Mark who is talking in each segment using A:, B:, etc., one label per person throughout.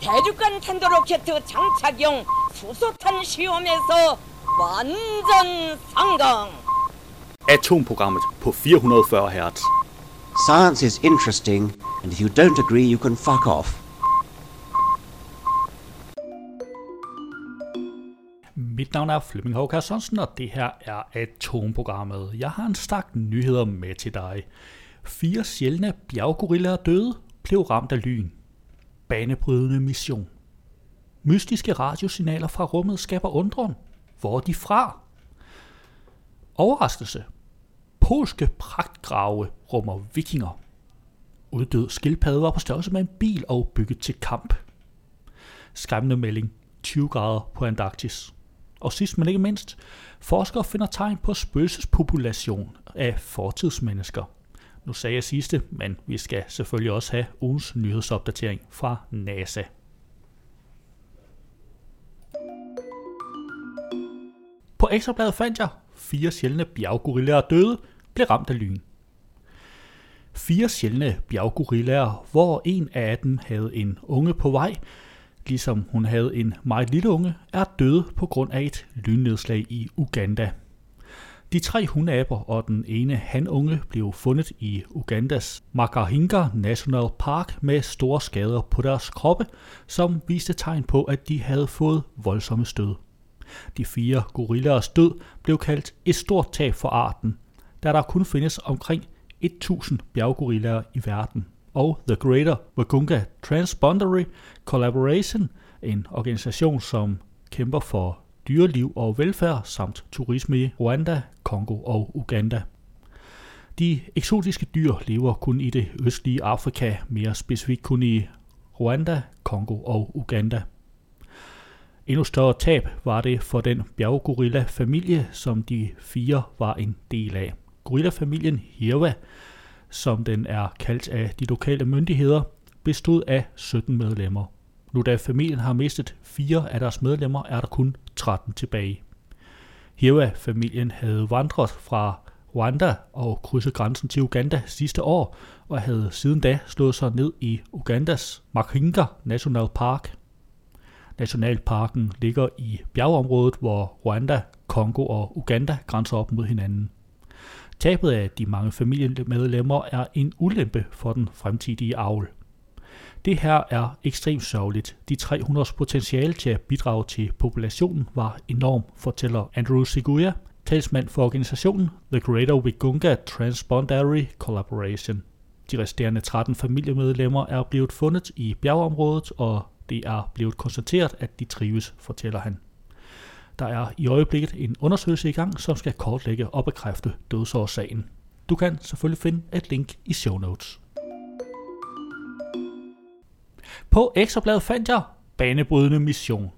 A: 대륙간 탄도로켓 장착용 수소탄 시험에서 완전 성공.
B: Atomprogrammet på 440 Hz.
C: Science is interesting, and if you don't agree, you can fuck off.
D: Mit navn er Flemming Håkær Sørensen, og det her er Atomprogrammet. Jeg har en stak nyheder med til dig. Fire sjældne bjerggorillaer døde, blev ramt af lyn. Banebrydende mission. Mystiske radiosignaler fra rummet skaber undren. Hvor er de fra? Overraskelse. Polske pragtgrave rummer vikinger. Uddød skildpadde var på størrelse med en bil og bygget til kamp. Skræmmende melding. 20 grader på Antarktis. Og sidst men ikke mindst, forskere finder tegn på spøgelsespopulation af fortidsmennesker. Nu sagde jeg sidste, men vi skal selvfølgelig også have ugens nyhedsopdatering fra NASA. På ekstrabladet fandt jeg, fire sjældne bjerggorillaer døde, blev ramt af lyn. Fire sjældne bjerggorillaer, hvor en af dem havde en unge på vej, ligesom hun havde en meget lille unge, er døde på grund af et lynnedslag i Uganda. De tre hundaber og den ene hanunge blev fundet i Ugandas Makahinga National Park med store skader på deres kroppe, som viste tegn på, at de havde fået voldsomme stød. De fire gorillaers død blev kaldt et stort tab for arten, da der kun findes omkring 1000 bjerggorillaer i verden. Og The Greater Wagunga Transboundary Collaboration, en organisation, som kæmper for dyreliv og velfærd samt turisme i Rwanda, Kongo og Uganda. De eksotiske dyr lever kun i det østlige Afrika, mere specifikt kun i Rwanda, Kongo og Uganda. Endnu større tab var det for den bjerggorilla-familie, som de fire var en del af. Gorilla-familien Hirva, som den er kaldt af de lokale myndigheder, bestod af 17 medlemmer. Nu da familien har mistet fire af deres medlemmer, er der kun 13 tilbage. Hewa-familien havde vandret fra Rwanda og krydset grænsen til Uganda sidste år, og havde siden da slået sig ned i Ugandas Makinga National Park. Nationalparken ligger i bjergeområdet, hvor Rwanda, Kongo og Uganda grænser op mod hinanden. Tabet af de mange familiemedlemmer er en ulempe for den fremtidige avl. Det her er ekstremt sørgeligt. De 300's potentiale til at bidrage til populationen var enorm, fortæller Andrew Siguya, talsmand for organisationen The Greater Wigunga Transboundary Collaboration. De resterende 13 familiemedlemmer er blevet fundet i bjergeområdet, og det er blevet konstateret, at de trives, fortæller han. Der er i øjeblikket en undersøgelse i gang, som skal kortlægge og bekræfte dødsårsagen. Du kan selvfølgelig finde et link i show notes. På Ekstrabladet fandt jeg banebrydende mission.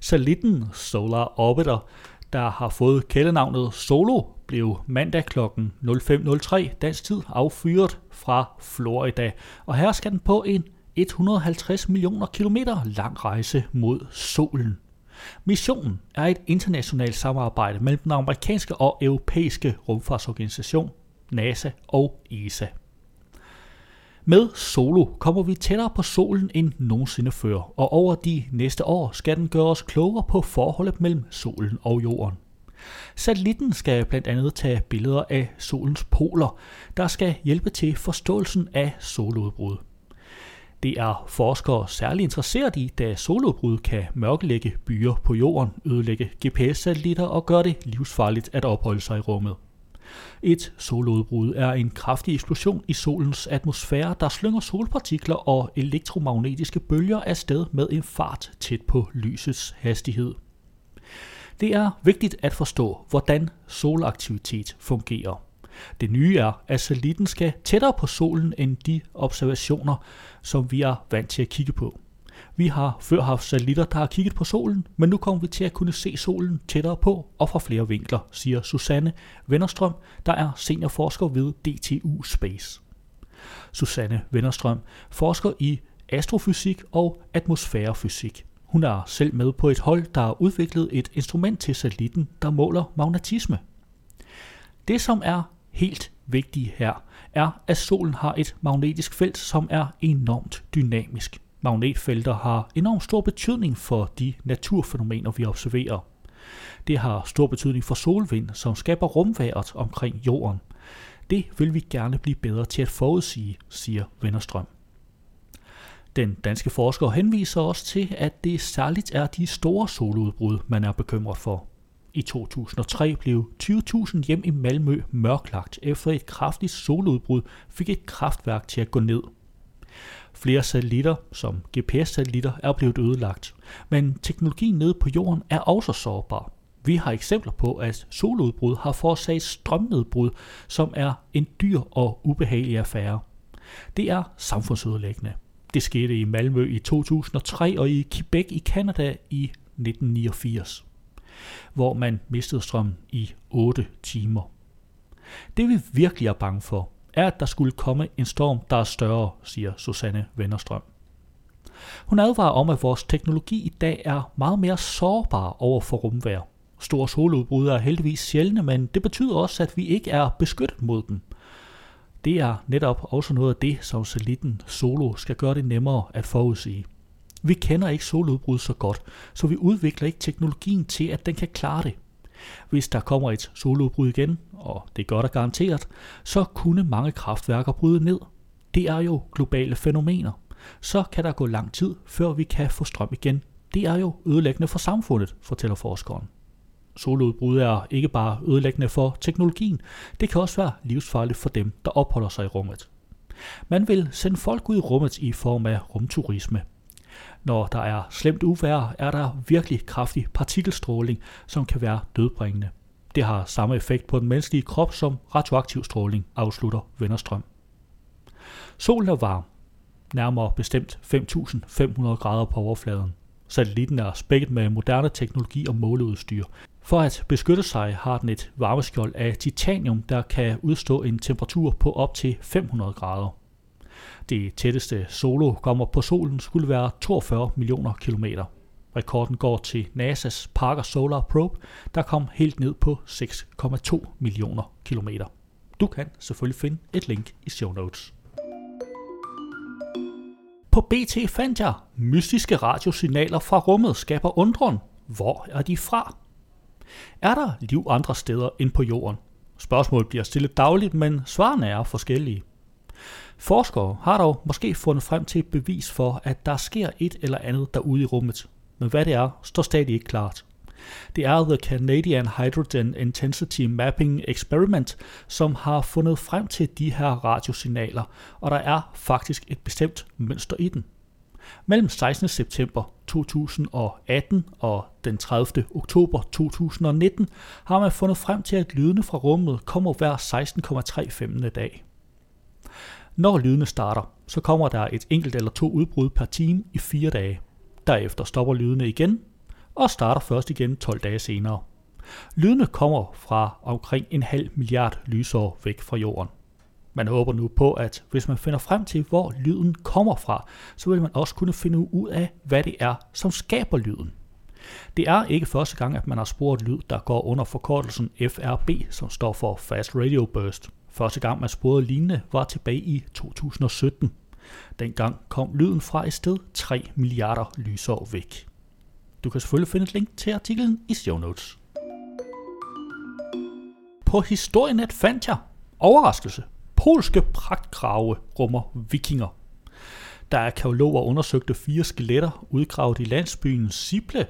D: Satellitten Solar Orbiter, der har fået kældenavnet Solo, blev mandag kl. 05.03 dansk tid affyret fra Florida, og her skal den på en 150 millioner kilometer lang rejse mod solen. Missionen er et internationalt samarbejde mellem den amerikanske og europæiske rumfartsorganisation, NASA og ESA. Med Solo kommer vi tættere på solen end nogensinde før, og over de næste år skal den gøre os klogere på forholdet mellem solen og jorden. Satellitten skal blandt andet tage billeder af solens poler, der skal hjælpe til forståelsen af soludbrud. Det er forskere særligt interesseret i, da soludbrud kan mørkelægge byer på jorden, ødelægge GPS-satellitter og gøre det livsfarligt at opholde sig i rummet. Et soludbrud er en kraftig eksplosion i solens atmosfære, der slynger solpartikler og elektromagnetiske bølger afsted med en fart tæt på lysets hastighed. Det er vigtigt at forstå, hvordan solaktivitet fungerer. Det nye er, at satellitten skal tættere på solen end de observationer, som vi er vant til at kigge på. Vi har før haft satellitter, der har kigget på solen, men nu kommer vi til at kunne se solen tættere på og fra flere vinkler, siger Susanne Vennerstrøm, der er seniorforsker ved DTU Space. Susanne Vennerstrøm forsker i astrofysik og atmosfærefysik. Hun er selv med på et hold, der har udviklet et instrument til satellitten, der måler magnetisme. Det, som er helt vigtigt her, er, at solen har et magnetisk felt, som er enormt dynamisk. Magnetfelter har enormt stor betydning for de naturfænomener, vi observerer. Det har stor betydning for solvind, som skaber rumværet omkring jorden. Det vil vi gerne blive bedre til at forudsige, siger Vennerstrøm. Den danske forsker henviser også til, at det særligt er de store soludbrud, man er bekymret for. I 2003 blev 20.000 hjem i Malmø mørklagt efter et kraftigt soludbrud fik et kraftværk til at gå ned. Flere satellitter, som GPS-satellitter, er blevet ødelagt, men teknologien nede på jorden er også sårbar. Vi har eksempler på, at soludbrud har forårsaget strømnedbrud, som er en dyr og ubehagelig affære. Det er samfundsødelæggende. Det skete i Malmø i 2003 og i Quebec i Canada i 1989, hvor man mistede strøm i 8 timer. Det vi virkelig er bange for, er, at der skulle komme en storm, der er større, siger Susanne Vennerstrøm. Hun advarer om, at vores teknologi i dag er meget mere sårbar over for rumvær. Store soludbrud er heldigvis sjældne, men det betyder også, at vi ikke er beskyttet mod dem. Det er netop også noget af det, som satellitten Solo skal gøre det nemmere at forudsige. Vi kender ikke soludbrud så godt, så vi udvikler ikke teknologien til, at den kan klare det. Hvis der kommer et soludbrud igen, og det gør der garanteret, så kunne mange kraftværker bryde ned. Det er jo globale fænomener. Så kan der gå lang tid, før vi kan få strøm igen. Det er jo ødelæggende for samfundet, fortæller forskeren. Soludbrud er ikke bare ødelæggende for teknologien, det kan også være livsfarligt for dem, der opholder sig i rummet. Man vil sende folk ud i rummet i form af rumturisme. Når der er slemt uvær, er der virkelig kraftig partikelstråling, som kan være dødbringende. Det har samme effekt på den menneskelige krop som radioaktiv stråling, afslutter Vennerstrøm. Solen er varm, nærmere bestemt 5.500 grader på overfladen. Satellitten er spækket med moderne teknologi og måleudstyr. For at beskytte sig har den et varmeskjold af titanium, der kan udstå en temperatur på op til 500 grader. Det tætteste solo kommer på solen skulle være 42 millioner kilometer. Rekorden går til NASA's Parker Solar Probe, der kom helt ned på 6,2 millioner kilometer. Du kan selvfølgelig finde et link i show notes. På BT fandt jeg, mystiske radiosignaler fra rummet skaber undren. Hvor er de fra? Er der liv andre steder end på jorden? Spørgsmålet bliver stillet dagligt, men svarene er forskellige. Forskere har dog måske fundet frem til et bevis for, at der sker et eller andet derude i rummet. Men hvad det er, står stadig ikke klart. Det er The Canadian Hydrogen Intensity Mapping Experiment, som har fundet frem til de her radiosignaler, og der er faktisk et bestemt mønster i den. Mellem 16. september 2018 og den 30. oktober 2019 har man fundet frem til, at lydene fra rummet kommer hver 16,35. dag. Når lydene starter, så kommer der et enkelt eller to udbrud per time i fire dage. Derefter stopper lydene igen og starter først igen 12 dage senere. Lydene kommer fra omkring en halv milliard lysår væk fra jorden. Man håber nu på, at hvis man finder frem til, hvor lyden kommer fra, så vil man også kunne finde ud af, hvad det er, som skaber lyden. Det er ikke første gang, at man har sporet lyd, der går under forkortelsen FRB, som står for Fast Radio Burst. Første gang, man sporede lignende, var tilbage i 2017. Dengang kom lyden fra et sted 3 milliarder lysår væk. Du kan selvfølgelig finde et link til artiklen i show notes. På Historienet fandt jeg overraskelse polske pragtgrave rummer vikinger. Der er arkeologer undersøgte fire skeletter udgravet i landsbyen Sible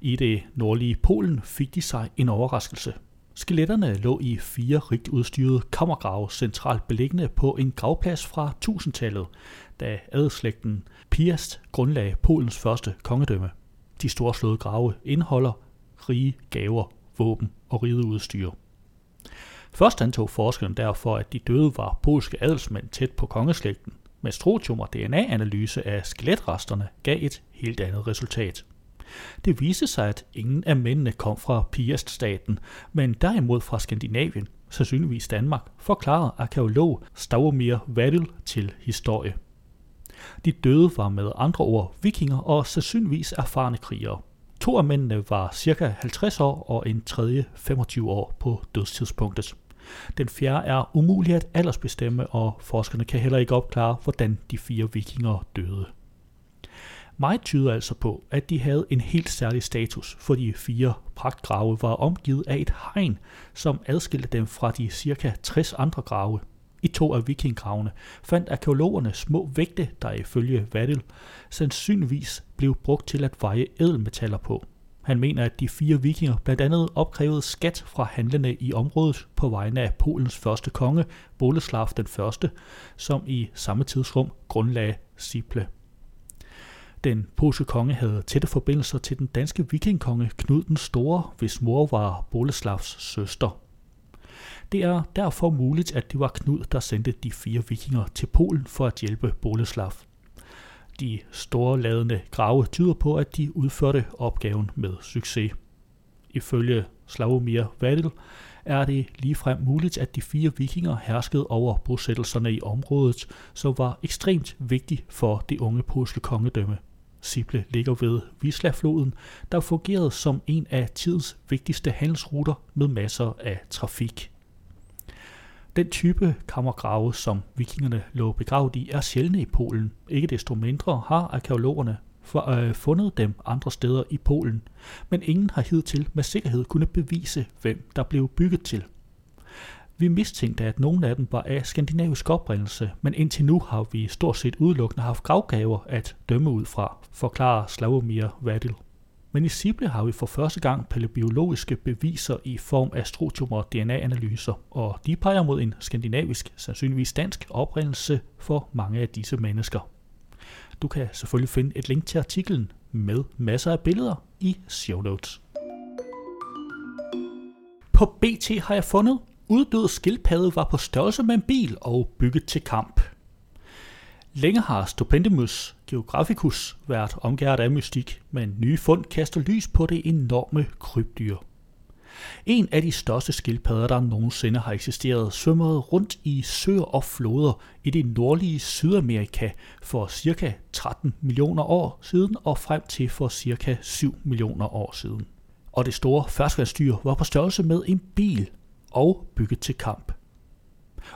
D: i det nordlige Polen, fik de sig en overraskelse. Skeletterne lå i fire rigt udstyrede kammergrave centralt beliggende på en gravplads fra 1000-tallet, da adelslægten Piast grundlagde Polens første kongedømme. De storslåede grave indeholder rige gaver, våben og rideudstyr. Først antog forskerne derfor, at de døde var polske adelsmænd tæt på kongeslægten, men strotium og DNA-analyse af skeletresterne gav et helt andet resultat. Det viste sig, at ingen af mændene kom fra Piast-staten, men derimod fra Skandinavien, sandsynligvis Danmark, forklarede arkeolog Stavomir Vadil til historie. De døde var med andre ord vikinger og sandsynligvis erfarne krigere. To af mændene var cirka 50 år og en tredje 25 år på dødstidspunktet. Den fjerde er umulig at aldersbestemme, og forskerne kan heller ikke opklare, hvordan de fire vikinger døde. Meget tyder altså på, at de havde en helt særlig status, for de fire pragtgrave var omgivet af et hegn, som adskilte dem fra de cirka 60 andre grave. I to af vikinggravene fandt arkeologerne små vægte, der ifølge Vattel sandsynligvis blev brugt til at veje ædelmetaller på. Han mener, at de fire vikinger blandt andet opkrævede skat fra handlende i området på vegne af Polens første konge, Boleslav den første, som i samme tidsrum grundlagde Siple. Den polske konge havde tætte forbindelser til den danske vikingkonge Knud den Store, hvis mor var Boleslavs søster. Det er derfor muligt, at det var Knud, der sendte de fire vikinger til Polen for at hjælpe Boleslav. De store ladende grave tyder på, at de udførte opgaven med succes. Ifølge Slavomir Vadel er det ligefrem muligt, at de fire vikinger herskede over bosættelserne i området, som var ekstremt vigtigt for det unge polske kongedømme. Sible ligger ved Wisla-floden, der fungerede som en af tidens vigtigste handelsruter med masser af trafik. Den type kammergrave, som vikingerne lå begravet i, er sjældne i Polen. Ikke desto mindre har arkeologerne for, øh, fundet dem andre steder i Polen, men ingen har hidtil med sikkerhed kunne bevise, hvem der blev bygget til. Vi mistænkte, at nogle af dem var af skandinavisk oprindelse, men indtil nu har vi stort set udelukkende haft gravgaver at dømme ud fra, forklarer Slavomir Vadil. Men i Sible har vi for første gang paleobiologiske beviser i form af strotium- og DNA-analyser, og de peger mod en skandinavisk, sandsynligvis dansk oprindelse for mange af disse mennesker. Du kan selvfølgelig finde et link til artiklen med masser af billeder i show notes. På BT har jeg fundet, uddød skildpadde var på størrelse med en bil og bygget til kamp. Længe har Stupendimus Geographicus været omgivet af mystik, men nye fund kaster lys på det enorme krybdyr. En af de største skildpadder, der nogensinde har eksisteret, svømmede rundt i søer og floder i det nordlige Sydamerika for ca. 13 millioner år siden og frem til for ca. 7 millioner år siden. Og det store ferskvandsdyr var på størrelse med en bil og bygget til kamp.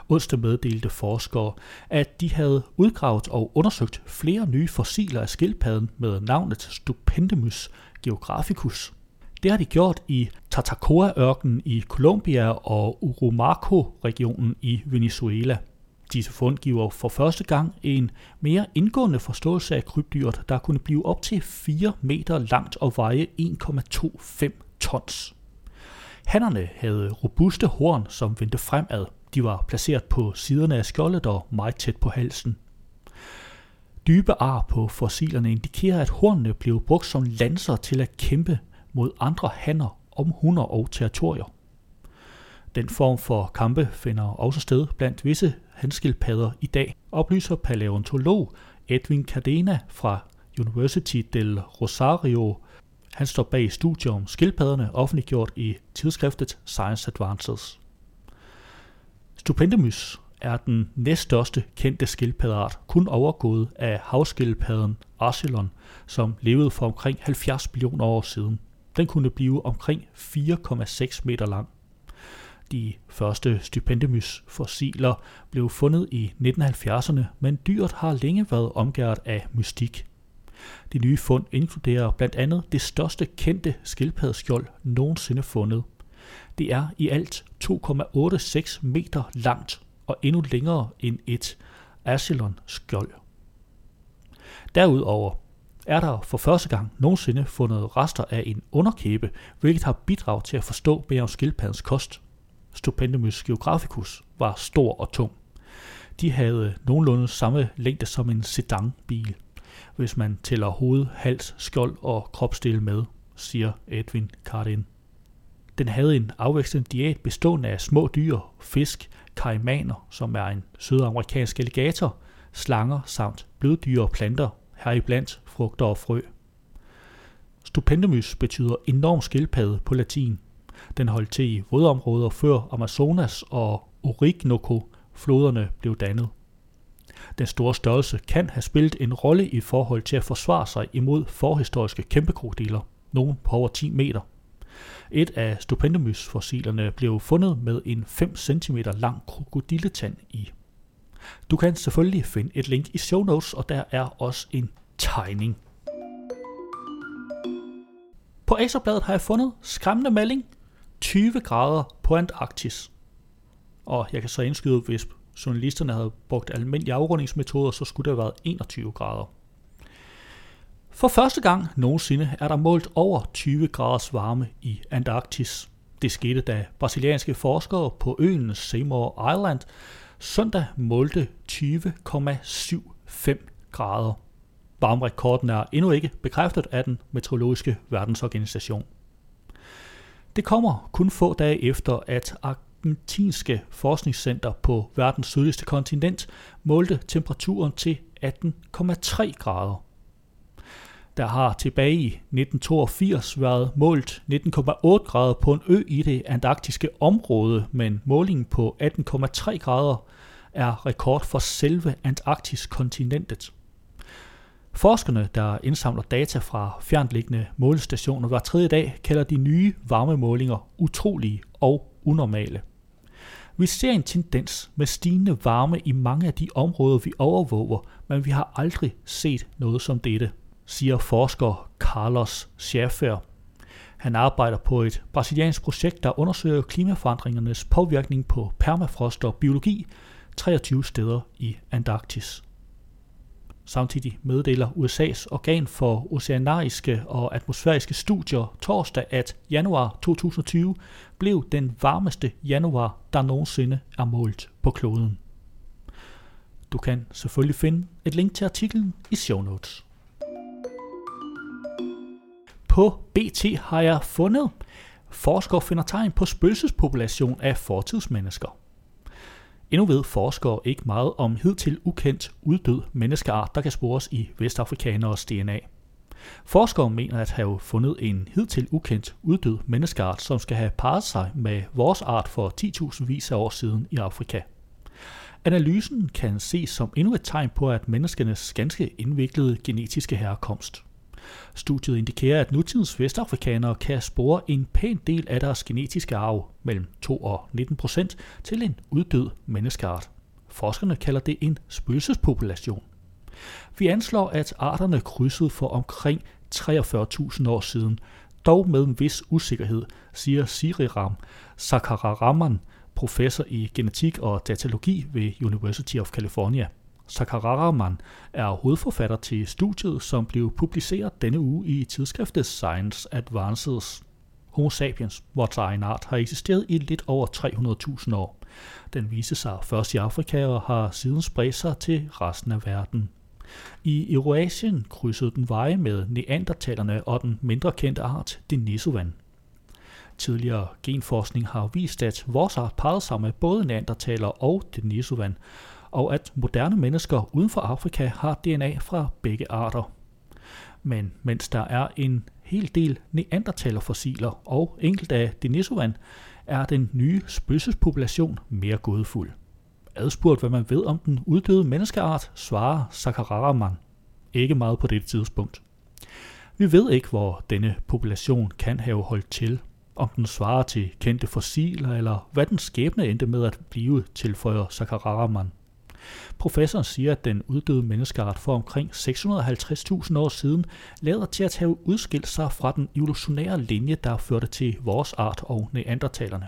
D: Onsdag meddelte forskere, at de havde udgravet og undersøgt flere nye fossiler af skildpadden med navnet Stupendemus geographicus. Det har de gjort i Tatacoa-ørkenen i Colombia og Urumaco-regionen i Venezuela. Disse fund giver for første gang en mere indgående forståelse af krybdyret, der kunne blive op til 4 meter langt og veje 1,25 tons. Hannerne havde robuste horn, som vendte fremad. De var placeret på siderne af skjoldet og meget tæt på halsen. Dybe ar på fossilerne indikerer, at hornene blev brugt som lanser til at kæmpe mod andre hanner om hunder og territorier. Den form for kampe finder også sted blandt visse handskildpadder i dag, oplyser paleontolog Edwin Cadena fra University del Rosario. Han står bag studier om skildpadderne offentliggjort i tidsskriftet Science Advances. Stupendemys er den næststørste kendte skildpaddeart, kun overgået af havskildpadden Arcelon, som levede for omkring 70 millioner år siden. Den kunne blive omkring 4,6 meter lang. De første stupendemys fossiler blev fundet i 1970'erne, men dyret har længe været omgivet af mystik. De nye fund inkluderer blandt andet det største kendte skildpaddeskjold nogensinde fundet. Det er i alt 2,86 meter langt og endnu længere end et Achelon-skjold. Derudover er der for første gang nogensinde fundet rester af en underkæbe, hvilket har bidraget til at forstå mere om skildpaddens kost. Stupendimus geographicus var stor og tung. De havde nogenlunde samme længde som en sedanbil, hvis man tæller hoved, hals, skjold og kropsdel med, siger Edwin Cardin. Den havde en afvekslende diæt bestående af små dyr, fisk, kaimaner, som er en sydamerikansk alligator, slanger samt bløddyr og planter, heriblandt frugter og frø. Stupendimus betyder enorm skildpadde på latin. Den holdt til i vådområder før Amazonas og Orinoco floderne blev dannet. Den store størrelse kan have spillet en rolle i forhold til at forsvare sig imod forhistoriske kæmpekrokodiler, nogle på over 10 meter. Et af Stupendimus-fossilerne blev fundet med en 5 cm lang krokodilletand i. Du kan selvfølgelig finde et link i show notes, og der er også en tegning. På Ekstrabladet har jeg fundet skræmmende melding 20 grader på Antarktis. Og jeg kan så indskyde, hvis journalisterne havde brugt almindelige afrundingsmetoder, så skulle det have været 21 grader. For første gang nogensinde er der målt over 20 graders varme i Antarktis. Det skete, da brasilianske forskere på øen Seymour Island søndag målte 20,75 grader. Varmerekorden er endnu ikke bekræftet af den meteorologiske verdensorganisation. Det kommer kun få dage efter, at argentinske forskningscenter på verdens sydligste kontinent målte temperaturen til 18,3 grader. Der har tilbage i 1982 været målt 19,8 grader på en ø i det antarktiske område, men målingen på 18,3 grader er rekord for selve Antarktis-kontinentet. Forskerne, der indsamler data fra fjernliggende målestationer hver tredje dag, kalder de nye varmemålinger utrolige og unormale. Vi ser en tendens med stigende varme i mange af de områder, vi overvåger, men vi har aldrig set noget som dette, siger forsker Carlos Schaffer. Han arbejder på et brasiliansk projekt, der undersøger klimaforandringernes påvirkning på permafrost og biologi 23 steder i Antarktis. Samtidig meddeler USA's organ for oceanariske og atmosfæriske studier torsdag, at januar 2020 blev den varmeste januar, der nogensinde er målt på kloden. Du kan selvfølgelig finde et link til artiklen i show notes. På BT har jeg fundet, forskere finder tegn på spøgelsespopulation af fortidsmennesker. Endnu ved forskere ikke meget om hidtil ukendt uddød menneskeart, der kan spores i vestafrikaneres DNA. Forskere mener at have fundet en hidtil ukendt uddød menneskeart, som skal have parret sig med vores art for 10.000 vis af år siden i Afrika. Analysen kan ses som endnu et tegn på, at menneskenes ganske indviklede genetiske herkomst. Studiet indikerer, at nutidens vestafrikanere kan spore en pæn del af deres genetiske arv, mellem 2 og 19 procent, til en uddød menneskeart. Forskerne kalder det en spøgelsespopulation. Vi anslår, at arterne krydsede for omkring 43.000 år siden, dog med en vis usikkerhed, siger Siriram Sakararaman, professor i genetik og datalogi ved University of California. Sakararaman er hovedforfatter til studiet, som blev publiceret denne uge i tidsskriftet Science Advances. Homo sapiens, vores egen art, har eksisteret i lidt over 300.000 år. Den viste sig først i Afrika og har siden spredt sig til resten af verden. I Eurasien krydsede den veje med neandertalerne og den mindre kendte art Denisovan. Tidligere genforskning har vist, at vores art pegede sig med både neandertaler og Denisovan, og at moderne mennesker uden for Afrika har DNA fra begge arter. Men mens der er en hel del neandertalerfossiler og enkelt af Denisovan, er den nye spøgelsespopulation mere gådefuld. Adspurgt, hvad man ved om den uddøde menneskeart, svarer Sakararaman. Ikke meget på dette tidspunkt. Vi ved ikke, hvor denne population kan have holdt til, om den svarer til kendte fossiler, eller hvad den skæbne endte med at blive, tilføjer Sakararaman. Professoren siger, at den uddøde menneskeart for omkring 650.000 år siden lader til at have udskilt sig fra den evolutionære linje, der førte til vores art og neandertalerne.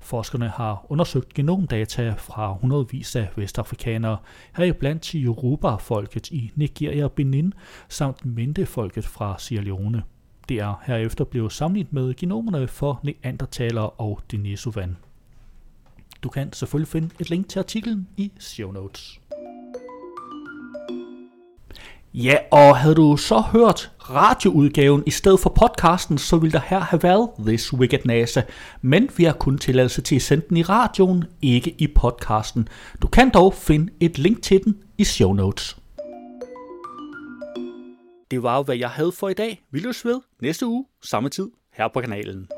D: Forskerne har undersøgt genomdata fra hundredvis af vestafrikanere, heriblandt til Yoruba-folket i Nigeria og Benin, samt Mende-folket fra Sierra Leone. Det er herefter blevet sammenlignet med genomerne for neandertalere og Denisovan. Du kan selvfølgelig finde et link til artiklen i show notes. Ja, og havde du så hørt radioudgaven i stedet for podcasten, så ville der her have været This Wicked NASA. Men vi har kun tilladelse til at sende den i radioen, ikke i podcasten. Du kan dog finde et link til den i show notes. Det var jo, hvad jeg havde for i dag. Vi løs ved næste uge, samme tid, her på kanalen.